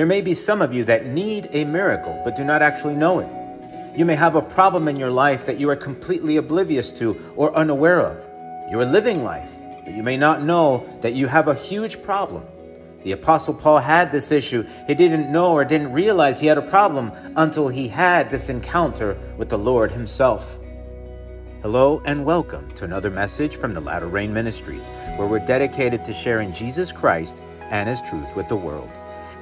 There may be some of you that need a miracle but do not actually know it. You may have a problem in your life that you are completely oblivious to or unaware of. You are living life, but you may not know that you have a huge problem. The Apostle Paul had this issue. He didn't know or didn't realize he had a problem until he had this encounter with the Lord Himself. Hello and welcome to another message from the Latter Rain Ministries, where we're dedicated to sharing Jesus Christ and His truth with the world.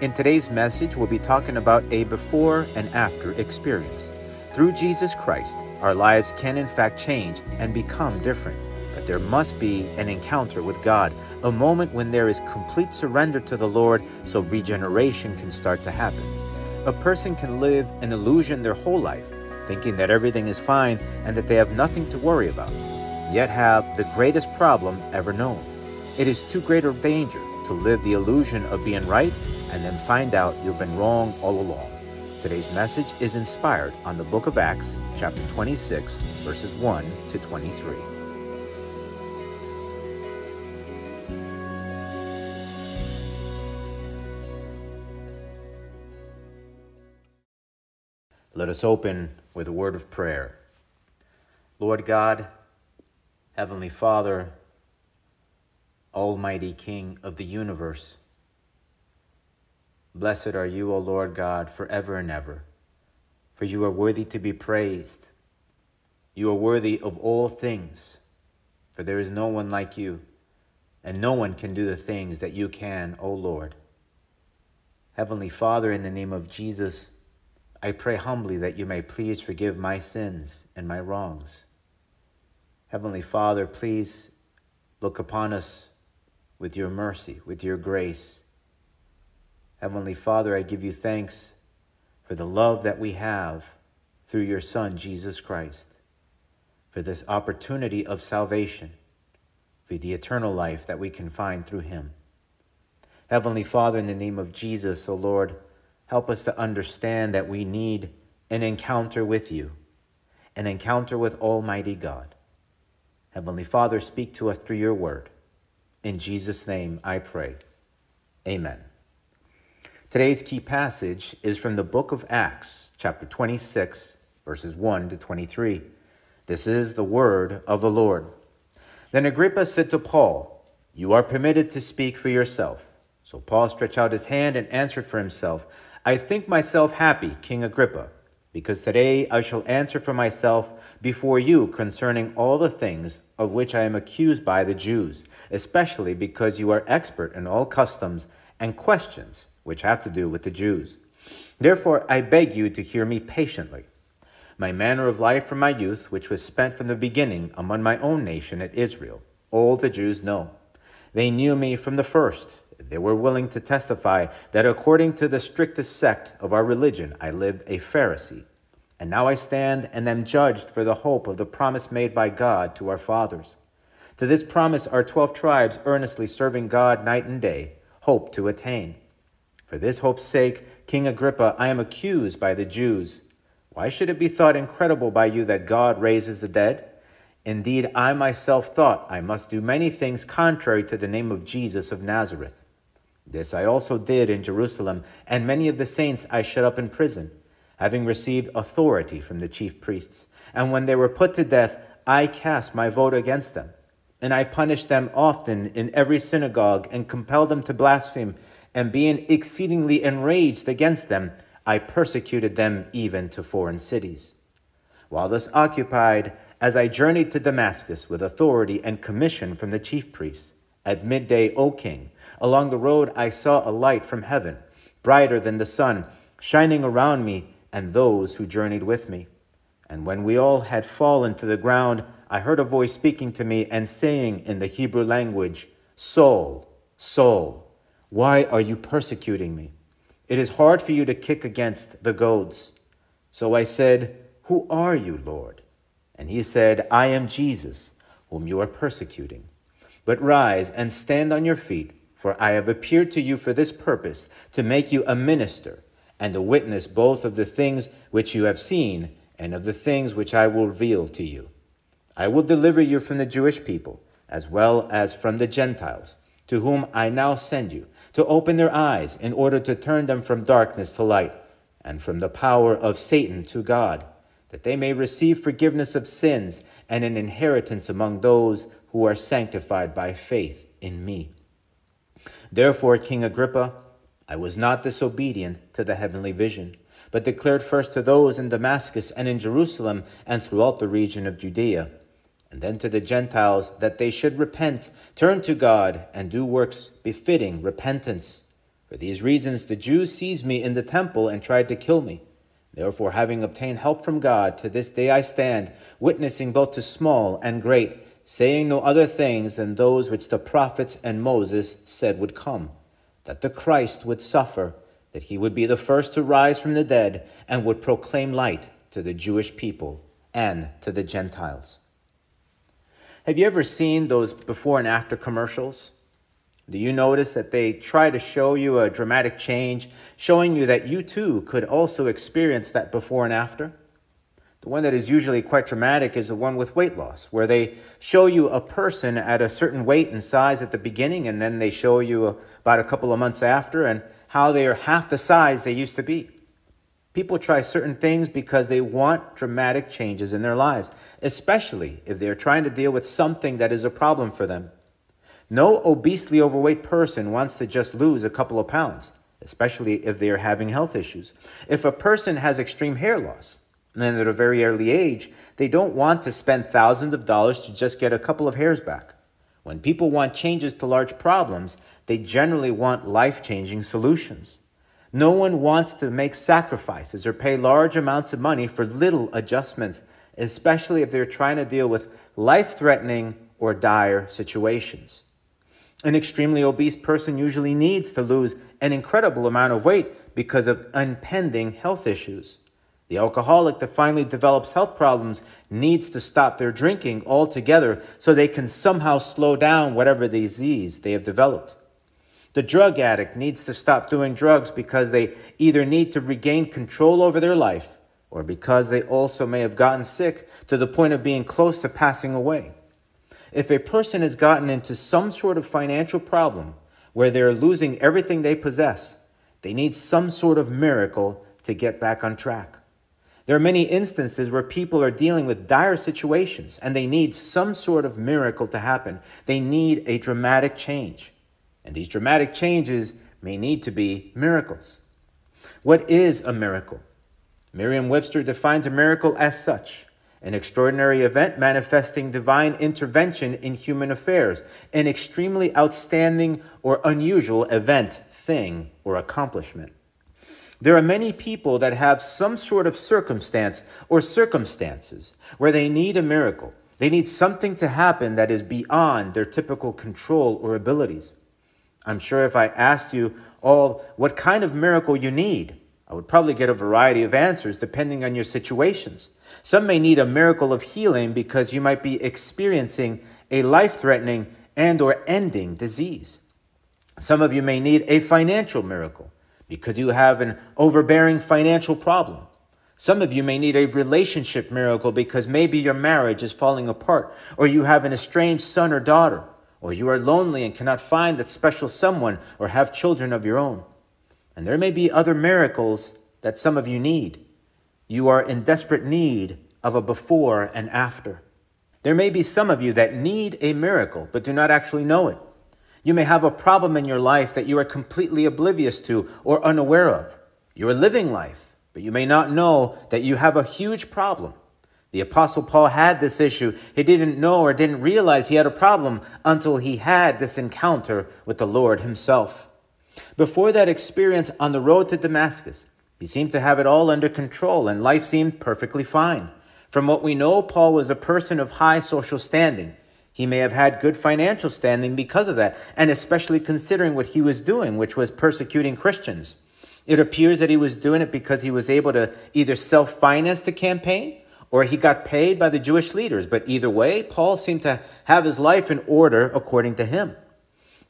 In today's message, we'll be talking about a before and after experience. Through Jesus Christ, our lives can in fact change and become different. But there must be an encounter with God, a moment when there is complete surrender to the Lord so regeneration can start to happen. A person can live an illusion their whole life, thinking that everything is fine and that they have nothing to worry about, yet have the greatest problem ever known. It is too great a danger to live the illusion of being right and then find out you've been wrong all along. Today's message is inspired on the book of Acts, chapter 26, verses 1 to 23. Let us open with a word of prayer. Lord God, Heavenly Father, Almighty King of the universe, blessed are you, O Lord God, forever and ever, for you are worthy to be praised. You are worthy of all things, for there is no one like you, and no one can do the things that you can, O Lord. Heavenly Father, in the name of Jesus, I pray humbly that you may please forgive my sins and my wrongs. Heavenly Father, please look upon us with your mercy, with your grace. Heavenly Father, I give you thanks for the love that we have through your Son, Jesus Christ, for this opportunity of salvation, for the eternal life that we can find through him. Heavenly Father, in the name of Jesus, O Lord, Help us to understand that we need an encounter with you, an encounter with Almighty God. Heavenly Father, speak to us through your word. In Jesus' name I pray. Amen. Today's key passage is from the book of Acts, chapter 26, verses 1 to 23. This is the word of the Lord. Then Agrippa said to Paul, You are permitted to speak for yourself. So Paul stretched out his hand and answered for himself. I think myself happy, King Agrippa, because today I shall answer for myself before you concerning all the things of which I am accused by the Jews, especially because you are expert in all customs and questions which have to do with the Jews. Therefore, I beg you to hear me patiently. My manner of life from my youth, which was spent from the beginning among my own nation at Israel, all the Jews know. They knew me from the first they were willing to testify that according to the strictest sect of our religion, I lived a Pharisee. And now I stand and am judged for the hope of the promise made by God to our fathers. To this promise, our twelve tribes, earnestly serving God night and day, hope to attain. For this hope's sake, King Agrippa, I am accused by the Jews. Why should it be thought incredible by you that God raises the dead? Indeed, I myself thought I must do many things contrary to the name of Jesus of Nazareth. This I also did in Jerusalem, and many of the saints I shut up in prison, having received authority from the chief priests. And when they were put to death, I cast my vote against them. And I punished them often in every synagogue, and compelled them to blaspheme. And being exceedingly enraged against them, I persecuted them even to foreign cities. While thus occupied, as I journeyed to Damascus with authority and commission from the chief priests, at midday, O king, along the road I saw a light from heaven, brighter than the sun, shining around me and those who journeyed with me. And when we all had fallen to the ground, I heard a voice speaking to me and saying in the Hebrew language, Saul, Saul, why are you persecuting me? It is hard for you to kick against the goads. So I said, Who are you, Lord? And he said, I am Jesus, whom you are persecuting. But rise and stand on your feet, for I have appeared to you for this purpose, to make you a minister and a witness both of the things which you have seen and of the things which I will reveal to you. I will deliver you from the Jewish people, as well as from the Gentiles, to whom I now send you, to open their eyes in order to turn them from darkness to light, and from the power of Satan to God, that they may receive forgiveness of sins and an inheritance among those who are sanctified by faith in me. Therefore, King Agrippa, I was not disobedient to the heavenly vision, but declared first to those in Damascus and in Jerusalem and throughout the region of Judea and then to the Gentiles that they should repent, turn to God, and do works befitting repentance. For these reasons the Jews seized me in the temple and tried to kill me. Therefore, having obtained help from God, to this day I stand, witnessing both to small and great, saying no other things than those which the prophets and Moses said would come that the Christ would suffer, that he would be the first to rise from the dead, and would proclaim light to the Jewish people and to the Gentiles. Have you ever seen those before and after commercials? Do you notice that they try to show you a dramatic change, showing you that you too could also experience that before and after? The one that is usually quite dramatic is the one with weight loss, where they show you a person at a certain weight and size at the beginning, and then they show you about a couple of months after and how they are half the size they used to be. People try certain things because they want dramatic changes in their lives, especially if they are trying to deal with something that is a problem for them. No obesely overweight person wants to just lose a couple of pounds, especially if they are having health issues. If a person has extreme hair loss, and at a very early age, they don't want to spend thousands of dollars to just get a couple of hairs back. When people want changes to large problems, they generally want life changing solutions. No one wants to make sacrifices or pay large amounts of money for little adjustments, especially if they're trying to deal with life threatening or dire situations. An extremely obese person usually needs to lose an incredible amount of weight because of impending health issues. The alcoholic that finally develops health problems needs to stop their drinking altogether so they can somehow slow down whatever disease they have developed. The drug addict needs to stop doing drugs because they either need to regain control over their life or because they also may have gotten sick to the point of being close to passing away. If a person has gotten into some sort of financial problem where they're losing everything they possess, they need some sort of miracle to get back on track. There are many instances where people are dealing with dire situations and they need some sort of miracle to happen. They need a dramatic change. And these dramatic changes may need to be miracles. What is a miracle? Merriam Webster defines a miracle as such an extraordinary event manifesting divine intervention in human affairs, an extremely outstanding or unusual event, thing, or accomplishment. There are many people that have some sort of circumstance or circumstances where they need a miracle. They need something to happen that is beyond their typical control or abilities. I'm sure if I asked you all what kind of miracle you need, I would probably get a variety of answers depending on your situations. Some may need a miracle of healing because you might be experiencing a life-threatening and or ending disease. Some of you may need a financial miracle because you have an overbearing financial problem. Some of you may need a relationship miracle because maybe your marriage is falling apart or you have an estranged son or daughter or you are lonely and cannot find that special someone or have children of your own. And there may be other miracles that some of you need. You are in desperate need of a before and after. There may be some of you that need a miracle but do not actually know it. You may have a problem in your life that you are completely oblivious to or unaware of. You are living life, but you may not know that you have a huge problem. The Apostle Paul had this issue. He didn't know or didn't realize he had a problem until he had this encounter with the Lord himself. Before that experience on the road to Damascus, he seemed to have it all under control and life seemed perfectly fine. From what we know, Paul was a person of high social standing. He may have had good financial standing because of that, and especially considering what he was doing, which was persecuting Christians. It appears that he was doing it because he was able to either self finance the campaign or he got paid by the Jewish leaders. But either way, Paul seemed to have his life in order according to him.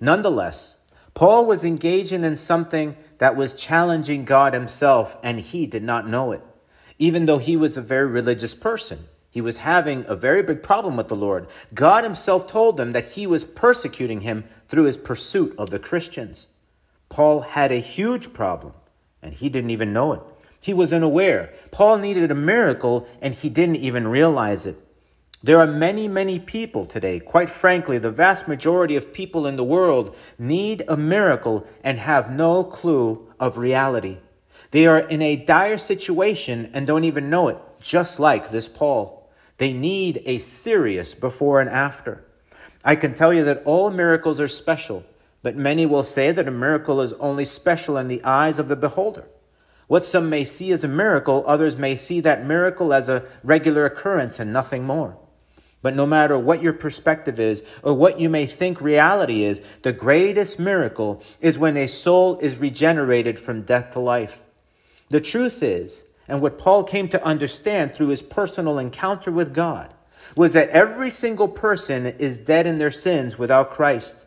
Nonetheless, Paul was engaging in something that was challenging God himself, and he did not know it. Even though he was a very religious person, he was having a very big problem with the Lord. God himself told him that he was persecuting him through his pursuit of the Christians. Paul had a huge problem, and he didn't even know it. He was unaware. Paul needed a miracle, and he didn't even realize it. There are many, many people today, quite frankly, the vast majority of people in the world need a miracle and have no clue of reality. They are in a dire situation and don't even know it, just like this Paul. They need a serious before and after. I can tell you that all miracles are special, but many will say that a miracle is only special in the eyes of the beholder. What some may see as a miracle, others may see that miracle as a regular occurrence and nothing more. But no matter what your perspective is or what you may think reality is, the greatest miracle is when a soul is regenerated from death to life. The truth is, and what Paul came to understand through his personal encounter with God, was that every single person is dead in their sins without Christ.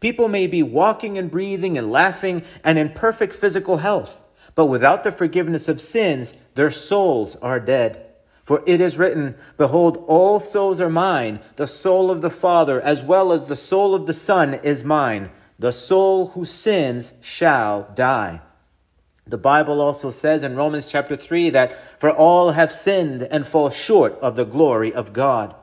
People may be walking and breathing and laughing and in perfect physical health, but without the forgiveness of sins, their souls are dead. For it is written, Behold, all souls are mine. The soul of the Father, as well as the soul of the Son, is mine. The soul who sins shall die. The Bible also says in Romans chapter 3 that for all have sinned and fall short of the glory of God.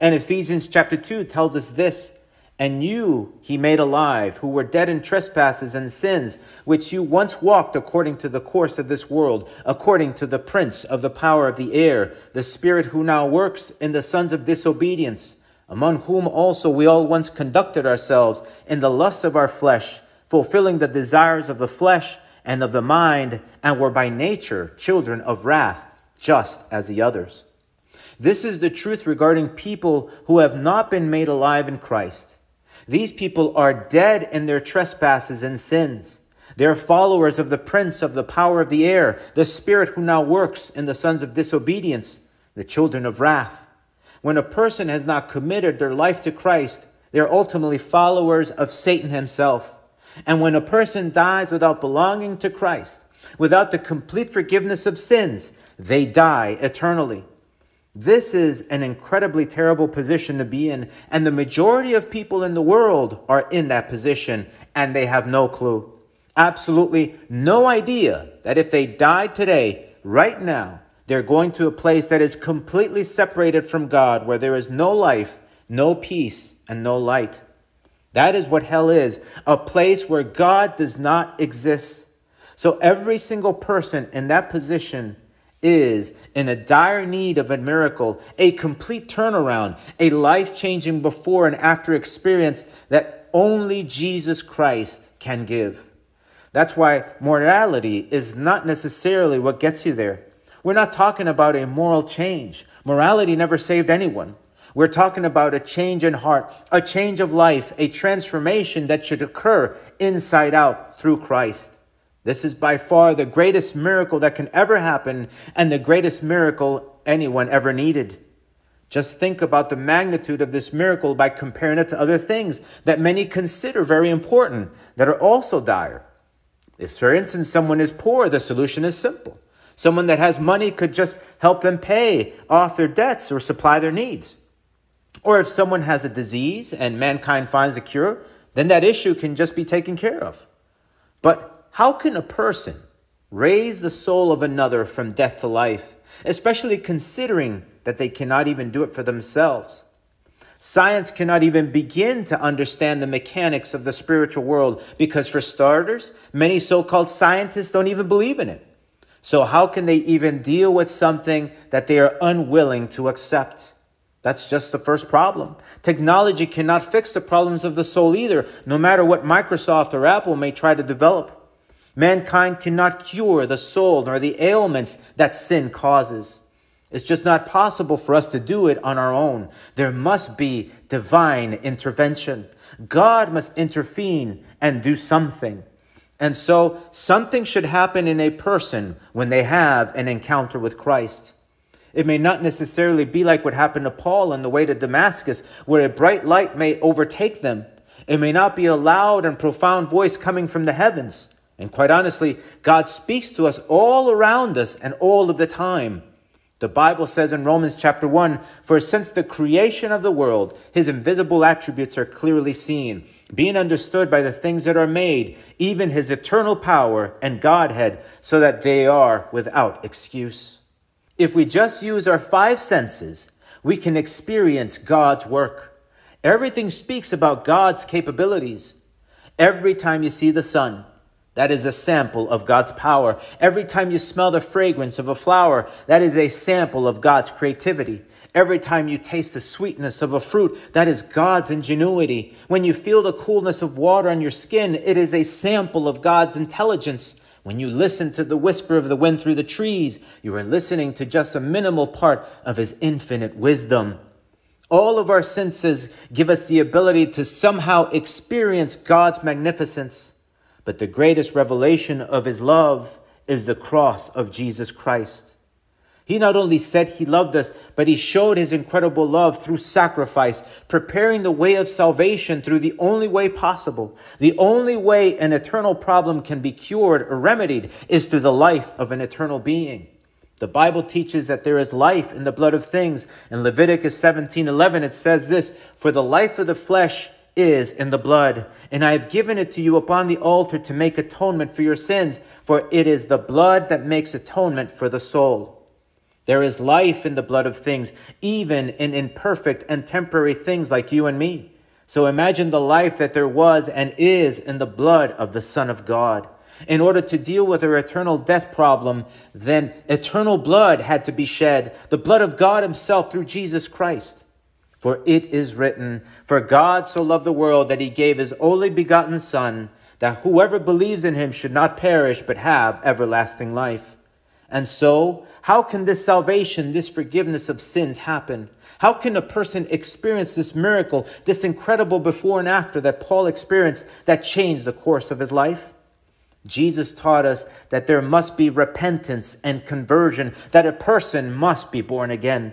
And Ephesians chapter 2 tells us this and you he made alive, who were dead in trespasses and sins, which you once walked according to the course of this world, according to the prince of the power of the air, the spirit who now works in the sons of disobedience, among whom also we all once conducted ourselves in the lusts of our flesh, fulfilling the desires of the flesh and of the mind, and were by nature children of wrath, just as the others. This is the truth regarding people who have not been made alive in Christ. These people are dead in their trespasses and sins. They are followers of the prince of the power of the air, the spirit who now works in the sons of disobedience, the children of wrath. When a person has not committed their life to Christ, they are ultimately followers of Satan himself. And when a person dies without belonging to Christ, without the complete forgiveness of sins, they die eternally. This is an incredibly terrible position to be in, and the majority of people in the world are in that position and they have no clue. Absolutely no idea that if they died today, right now, they're going to a place that is completely separated from God, where there is no life, no peace, and no light. That is what hell is a place where God does not exist. So every single person in that position is in a dire need of a miracle, a complete turnaround, a life changing before and after experience that only Jesus Christ can give. That's why morality is not necessarily what gets you there. We're not talking about a moral change. Morality never saved anyone. We're talking about a change in heart, a change of life, a transformation that should occur inside out through Christ. This is by far the greatest miracle that can ever happen and the greatest miracle anyone ever needed. Just think about the magnitude of this miracle by comparing it to other things that many consider very important that are also dire. If, for instance, someone is poor, the solution is simple. Someone that has money could just help them pay off their debts or supply their needs. Or if someone has a disease and mankind finds a cure, then that issue can just be taken care of. But how can a person raise the soul of another from death to life, especially considering that they cannot even do it for themselves? Science cannot even begin to understand the mechanics of the spiritual world because, for starters, many so called scientists don't even believe in it. So, how can they even deal with something that they are unwilling to accept? That's just the first problem. Technology cannot fix the problems of the soul either, no matter what Microsoft or Apple may try to develop. Mankind cannot cure the soul nor the ailments that sin causes. It's just not possible for us to do it on our own. There must be divine intervention. God must intervene and do something. And so something should happen in a person when they have an encounter with Christ. It may not necessarily be like what happened to Paul on the way to Damascus, where a bright light may overtake them. It may not be a loud and profound voice coming from the heavens. And quite honestly, God speaks to us all around us and all of the time. The Bible says in Romans chapter 1 For since the creation of the world, his invisible attributes are clearly seen, being understood by the things that are made, even his eternal power and Godhead, so that they are without excuse. If we just use our five senses, we can experience God's work. Everything speaks about God's capabilities. Every time you see the sun, that is a sample of God's power. Every time you smell the fragrance of a flower, that is a sample of God's creativity. Every time you taste the sweetness of a fruit, that is God's ingenuity. When you feel the coolness of water on your skin, it is a sample of God's intelligence. When you listen to the whisper of the wind through the trees, you are listening to just a minimal part of His infinite wisdom. All of our senses give us the ability to somehow experience God's magnificence. But the greatest revelation of his love is the cross of Jesus Christ. He not only said he loved us, but he showed his incredible love through sacrifice, preparing the way of salvation through the only way possible. The only way an eternal problem can be cured or remedied is through the life of an eternal being. The Bible teaches that there is life in the blood of things. In Leviticus 17 11, it says this For the life of the flesh is in the blood, and I have given it to you upon the altar to make atonement for your sins, for it is the blood that makes atonement for the soul. There is life in the blood of things, even in imperfect and temporary things like you and me. So imagine the life that there was and is in the blood of the Son of God. In order to deal with our eternal death problem, then eternal blood had to be shed, the blood of God Himself through Jesus Christ. For it is written, For God so loved the world that he gave his only begotten Son, that whoever believes in him should not perish, but have everlasting life. And so, how can this salvation, this forgiveness of sins happen? How can a person experience this miracle, this incredible before and after that Paul experienced that changed the course of his life? Jesus taught us that there must be repentance and conversion, that a person must be born again.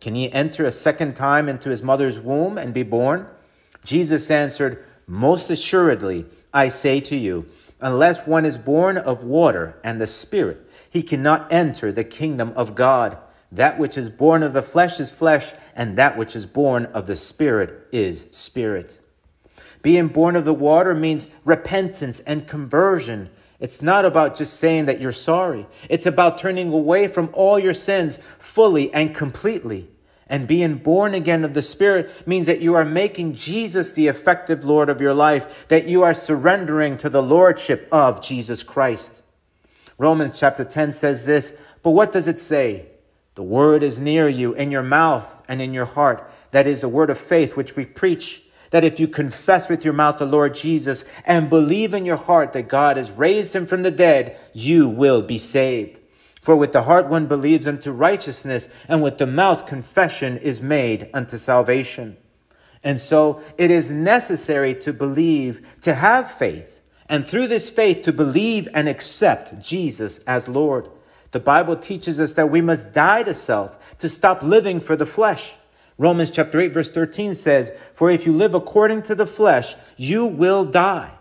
Can he enter a second time into his mother's womb and be born? Jesus answered, Most assuredly, I say to you, unless one is born of water and the Spirit, he cannot enter the kingdom of God. That which is born of the flesh is flesh, and that which is born of the Spirit is spirit. Being born of the water means repentance and conversion. It's not about just saying that you're sorry. It's about turning away from all your sins fully and completely. And being born again of the Spirit means that you are making Jesus the effective Lord of your life, that you are surrendering to the Lordship of Jesus Christ. Romans chapter 10 says this, but what does it say? The word is near you, in your mouth and in your heart. That is the word of faith which we preach that if you confess with your mouth the Lord Jesus and believe in your heart that God has raised him from the dead, you will be saved. For with the heart one believes unto righteousness, and with the mouth confession is made unto salvation. And so it is necessary to believe, to have faith, and through this faith to believe and accept Jesus as Lord. The Bible teaches us that we must die to self, to stop living for the flesh. Romans chapter 8 verse 13 says, For if you live according to the flesh, you will die.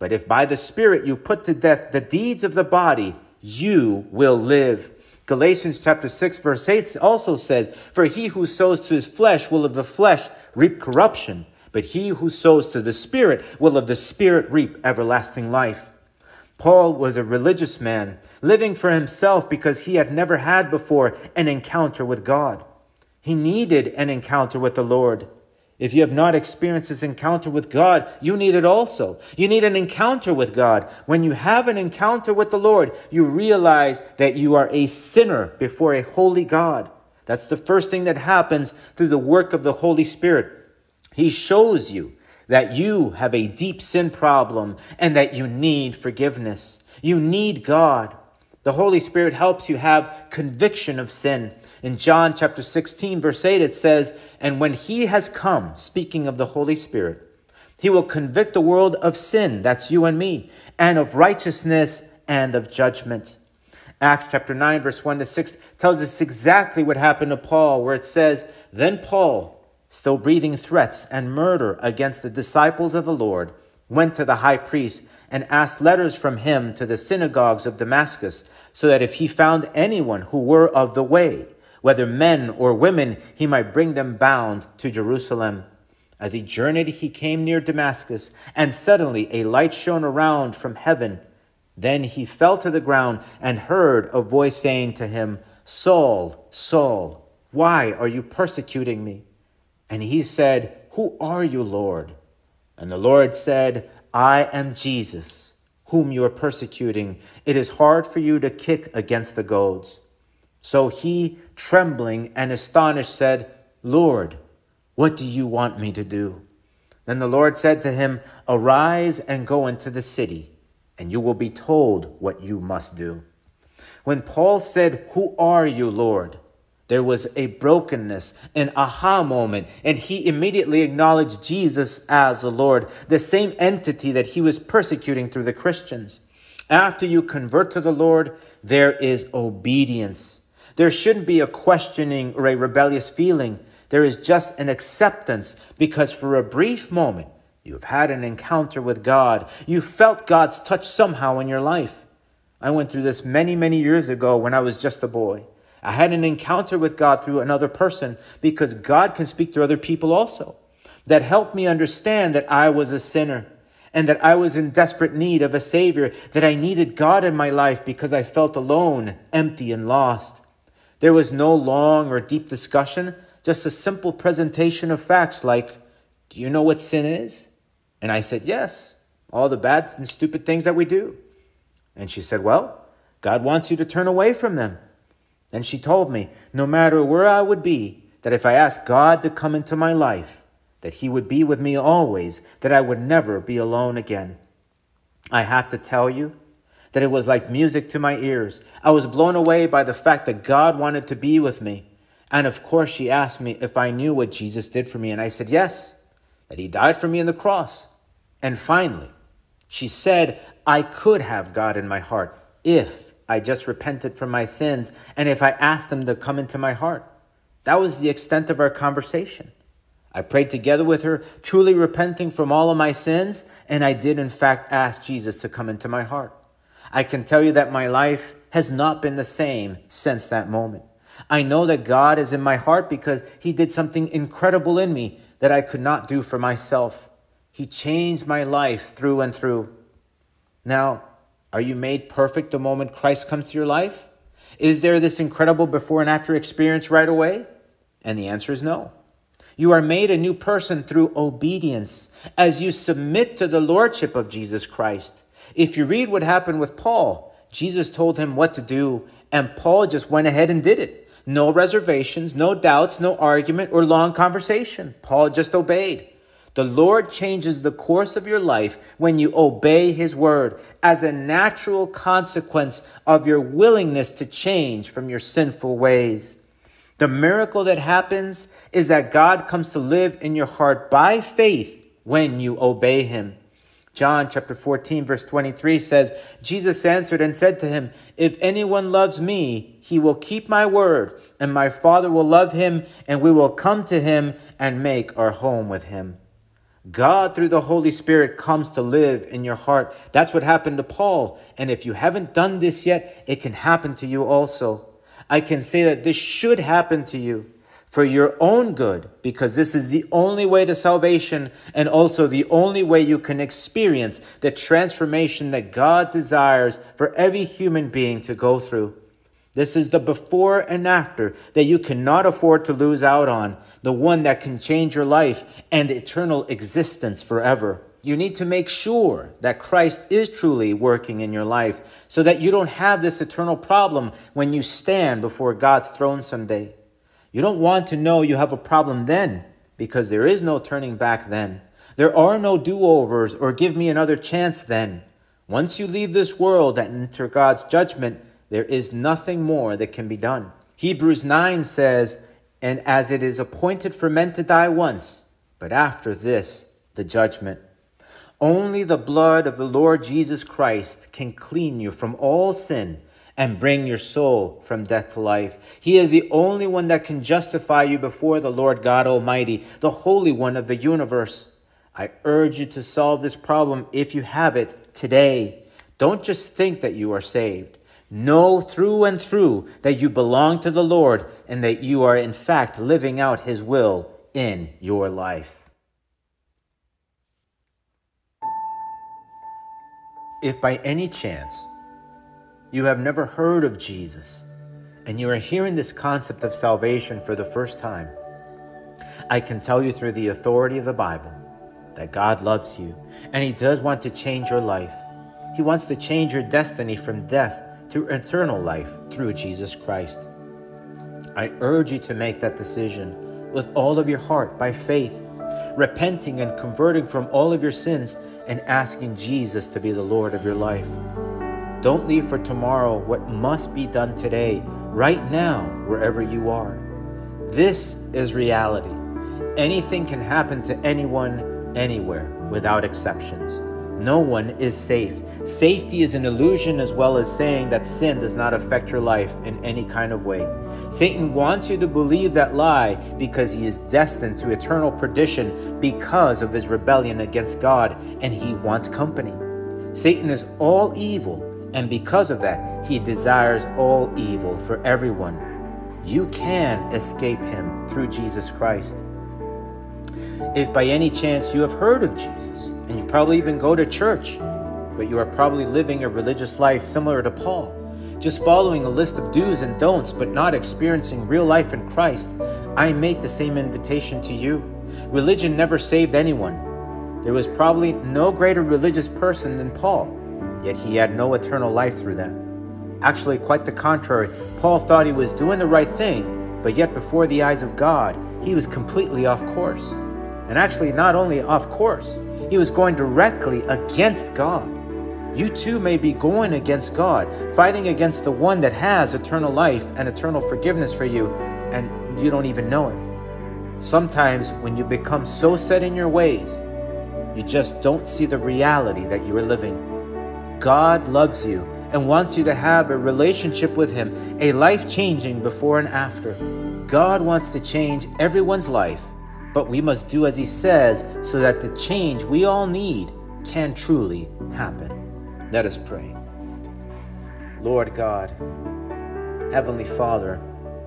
But if by the Spirit you put to death the deeds of the body, you will live. Galatians chapter 6 verse 8 also says, For he who sows to his flesh will of the flesh reap corruption, but he who sows to the Spirit will of the Spirit reap everlasting life. Paul was a religious man, living for himself because he had never had before an encounter with God. He needed an encounter with the Lord. If you have not experienced this encounter with God, you need it also. You need an encounter with God. When you have an encounter with the Lord, you realize that you are a sinner before a holy God. That's the first thing that happens through the work of the Holy Spirit. He shows you that you have a deep sin problem and that you need forgiveness. You need God. The Holy Spirit helps you have conviction of sin. In John chapter 16, verse 8, it says, And when he has come, speaking of the Holy Spirit, he will convict the world of sin, that's you and me, and of righteousness and of judgment. Acts chapter 9, verse 1 to 6 tells us exactly what happened to Paul, where it says, Then Paul, still breathing threats and murder against the disciples of the Lord, went to the high priest and asked letters from him to the synagogues of Damascus, so that if he found anyone who were of the way, whether men or women, he might bring them bound to Jerusalem. As he journeyed, he came near Damascus, and suddenly a light shone around from heaven. Then he fell to the ground and heard a voice saying to him, Saul, Saul, why are you persecuting me? And he said, Who are you, Lord? And the Lord said, I am Jesus, whom you are persecuting. It is hard for you to kick against the goads. So he, trembling and astonished, said, Lord, what do you want me to do? Then the Lord said to him, Arise and go into the city, and you will be told what you must do. When Paul said, Who are you, Lord? There was a brokenness, an aha moment, and he immediately acknowledged Jesus as the Lord, the same entity that he was persecuting through the Christians. After you convert to the Lord, there is obedience. There shouldn't be a questioning or a rebellious feeling. There is just an acceptance because for a brief moment, you've had an encounter with God. You felt God's touch somehow in your life. I went through this many, many years ago when I was just a boy. I had an encounter with God through another person because God can speak to other people also. That helped me understand that I was a sinner and that I was in desperate need of a Savior, that I needed God in my life because I felt alone, empty, and lost. There was no long or deep discussion, just a simple presentation of facts like, Do you know what sin is? And I said, Yes, all the bad and stupid things that we do. And she said, Well, God wants you to turn away from them. And she told me, no matter where I would be, that if I asked God to come into my life, that He would be with me always, that I would never be alone again. I have to tell you that it was like music to my ears. I was blown away by the fact that God wanted to be with me. And of course, she asked me if I knew what Jesus did for me. And I said, yes, that He died for me on the cross. And finally, she said, I could have God in my heart if I just repented from my sins and if I asked Him to come into my heart. That was the extent of our conversation. I prayed together with her, truly repenting from all of my sins, and I did, in fact, ask Jesus to come into my heart. I can tell you that my life has not been the same since that moment. I know that God is in my heart because He did something incredible in me that I could not do for myself. He changed my life through and through. Now, are you made perfect the moment Christ comes to your life? Is there this incredible before and after experience right away? And the answer is no. You are made a new person through obedience as you submit to the lordship of Jesus Christ. If you read what happened with Paul, Jesus told him what to do, and Paul just went ahead and did it. No reservations, no doubts, no argument or long conversation. Paul just obeyed. The Lord changes the course of your life when you obey His word as a natural consequence of your willingness to change from your sinful ways. The miracle that happens is that God comes to live in your heart by faith when you obey Him. John chapter 14, verse 23 says, Jesus answered and said to him, If anyone loves me, he will keep my word, and my Father will love him, and we will come to him and make our home with him. God, through the Holy Spirit, comes to live in your heart. That's what happened to Paul. And if you haven't done this yet, it can happen to you also. I can say that this should happen to you for your own good, because this is the only way to salvation and also the only way you can experience the transformation that God desires for every human being to go through. This is the before and after that you cannot afford to lose out on, the one that can change your life and eternal existence forever. You need to make sure that Christ is truly working in your life so that you don't have this eternal problem when you stand before God's throne someday. You don't want to know you have a problem then because there is no turning back then. There are no do overs or give me another chance then. Once you leave this world and enter God's judgment, there is nothing more that can be done. Hebrews 9 says, And as it is appointed for men to die once, but after this, the judgment. Only the blood of the Lord Jesus Christ can clean you from all sin and bring your soul from death to life. He is the only one that can justify you before the Lord God Almighty, the Holy One of the universe. I urge you to solve this problem if you have it today. Don't just think that you are saved. Know through and through that you belong to the Lord and that you are in fact living out His will in your life. If by any chance you have never heard of Jesus, and you are hearing this concept of salvation for the first time, I can tell you through the authority of the Bible that God loves you and He does want to change your life. He wants to change your destiny from death to eternal life through Jesus Christ. I urge you to make that decision with all of your heart by faith, repenting and converting from all of your sins and asking Jesus to be the Lord of your life. Don't leave for tomorrow what must be done today, right now, wherever you are. This is reality. Anything can happen to anyone, anywhere, without exceptions. No one is safe. Safety is an illusion as well as saying that sin does not affect your life in any kind of way. Satan wants you to believe that lie because he is destined to eternal perdition because of his rebellion against God and he wants company. Satan is all evil and because of that, he desires all evil for everyone. You can escape him through Jesus Christ. If by any chance you have heard of Jesus, and you probably even go to church, but you are probably living a religious life similar to Paul, just following a list of do's and don'ts, but not experiencing real life in Christ, I make the same invitation to you. Religion never saved anyone. There was probably no greater religious person than Paul yet he had no eternal life through them. Actually, quite the contrary, Paul thought he was doing the right thing, but yet before the eyes of God, he was completely off course. And actually, not only off course, he was going directly against God. You too may be going against God, fighting against the one that has eternal life and eternal forgiveness for you, and you don't even know it. Sometimes, when you become so set in your ways, you just don't see the reality that you are living. God loves you and wants you to have a relationship with Him, a life changing before and after. God wants to change everyone's life, but we must do as He says so that the change we all need can truly happen. Let us pray. Lord God, Heavenly Father,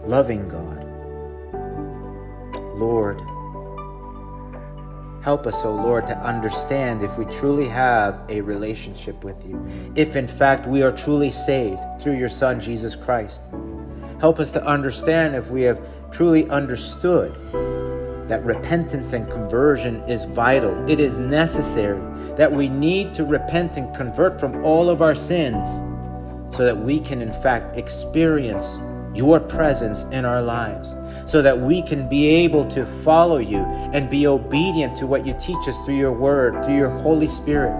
loving God, Lord, Help us, O Lord, to understand if we truly have a relationship with you, if in fact we are truly saved through your Son, Jesus Christ. Help us to understand if we have truly understood that repentance and conversion is vital. It is necessary that we need to repent and convert from all of our sins so that we can, in fact, experience your presence in our lives so that we can be able to follow you and be obedient to what you teach us through your word, through your Holy Spirit.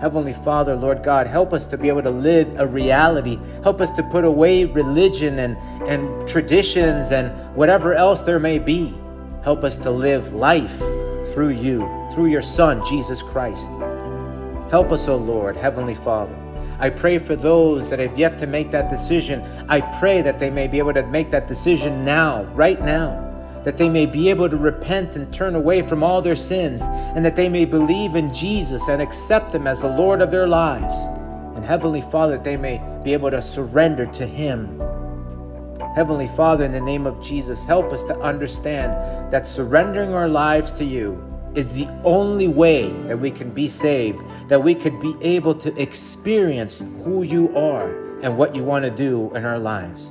Heavenly Father, Lord God, help us to be able to live a reality. Help us to put away religion and, and traditions and whatever else there may be. Help us to live life through you, through your Son, Jesus Christ. Help us, O Lord, Heavenly Father. I pray for those that have yet to make that decision. I pray that they may be able to make that decision now, right now. That they may be able to repent and turn away from all their sins, and that they may believe in Jesus and accept Him as the Lord of their lives. And Heavenly Father, they may be able to surrender to Him. Heavenly Father, in the name of Jesus, help us to understand that surrendering our lives to you is the only way that we can be saved, that we could be able to experience who you are and what you want to do in our lives.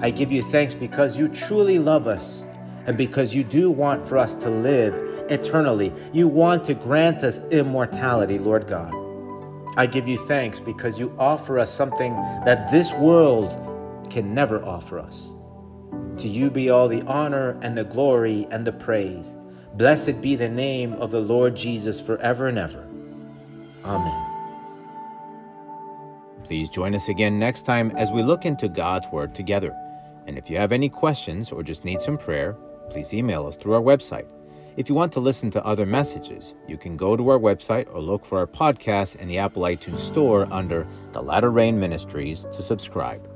I give you thanks because you truly love us and because you do want for us to live eternally. You want to grant us immortality, Lord God. I give you thanks because you offer us something that this world can never offer us. To you be all the honor and the glory and the praise. Blessed be the name of the Lord Jesus forever and ever. Amen. Please join us again next time as we look into God's Word together. And if you have any questions or just need some prayer, please email us through our website. If you want to listen to other messages, you can go to our website or look for our podcast in the Apple iTunes Store under The Latter Rain Ministries to subscribe.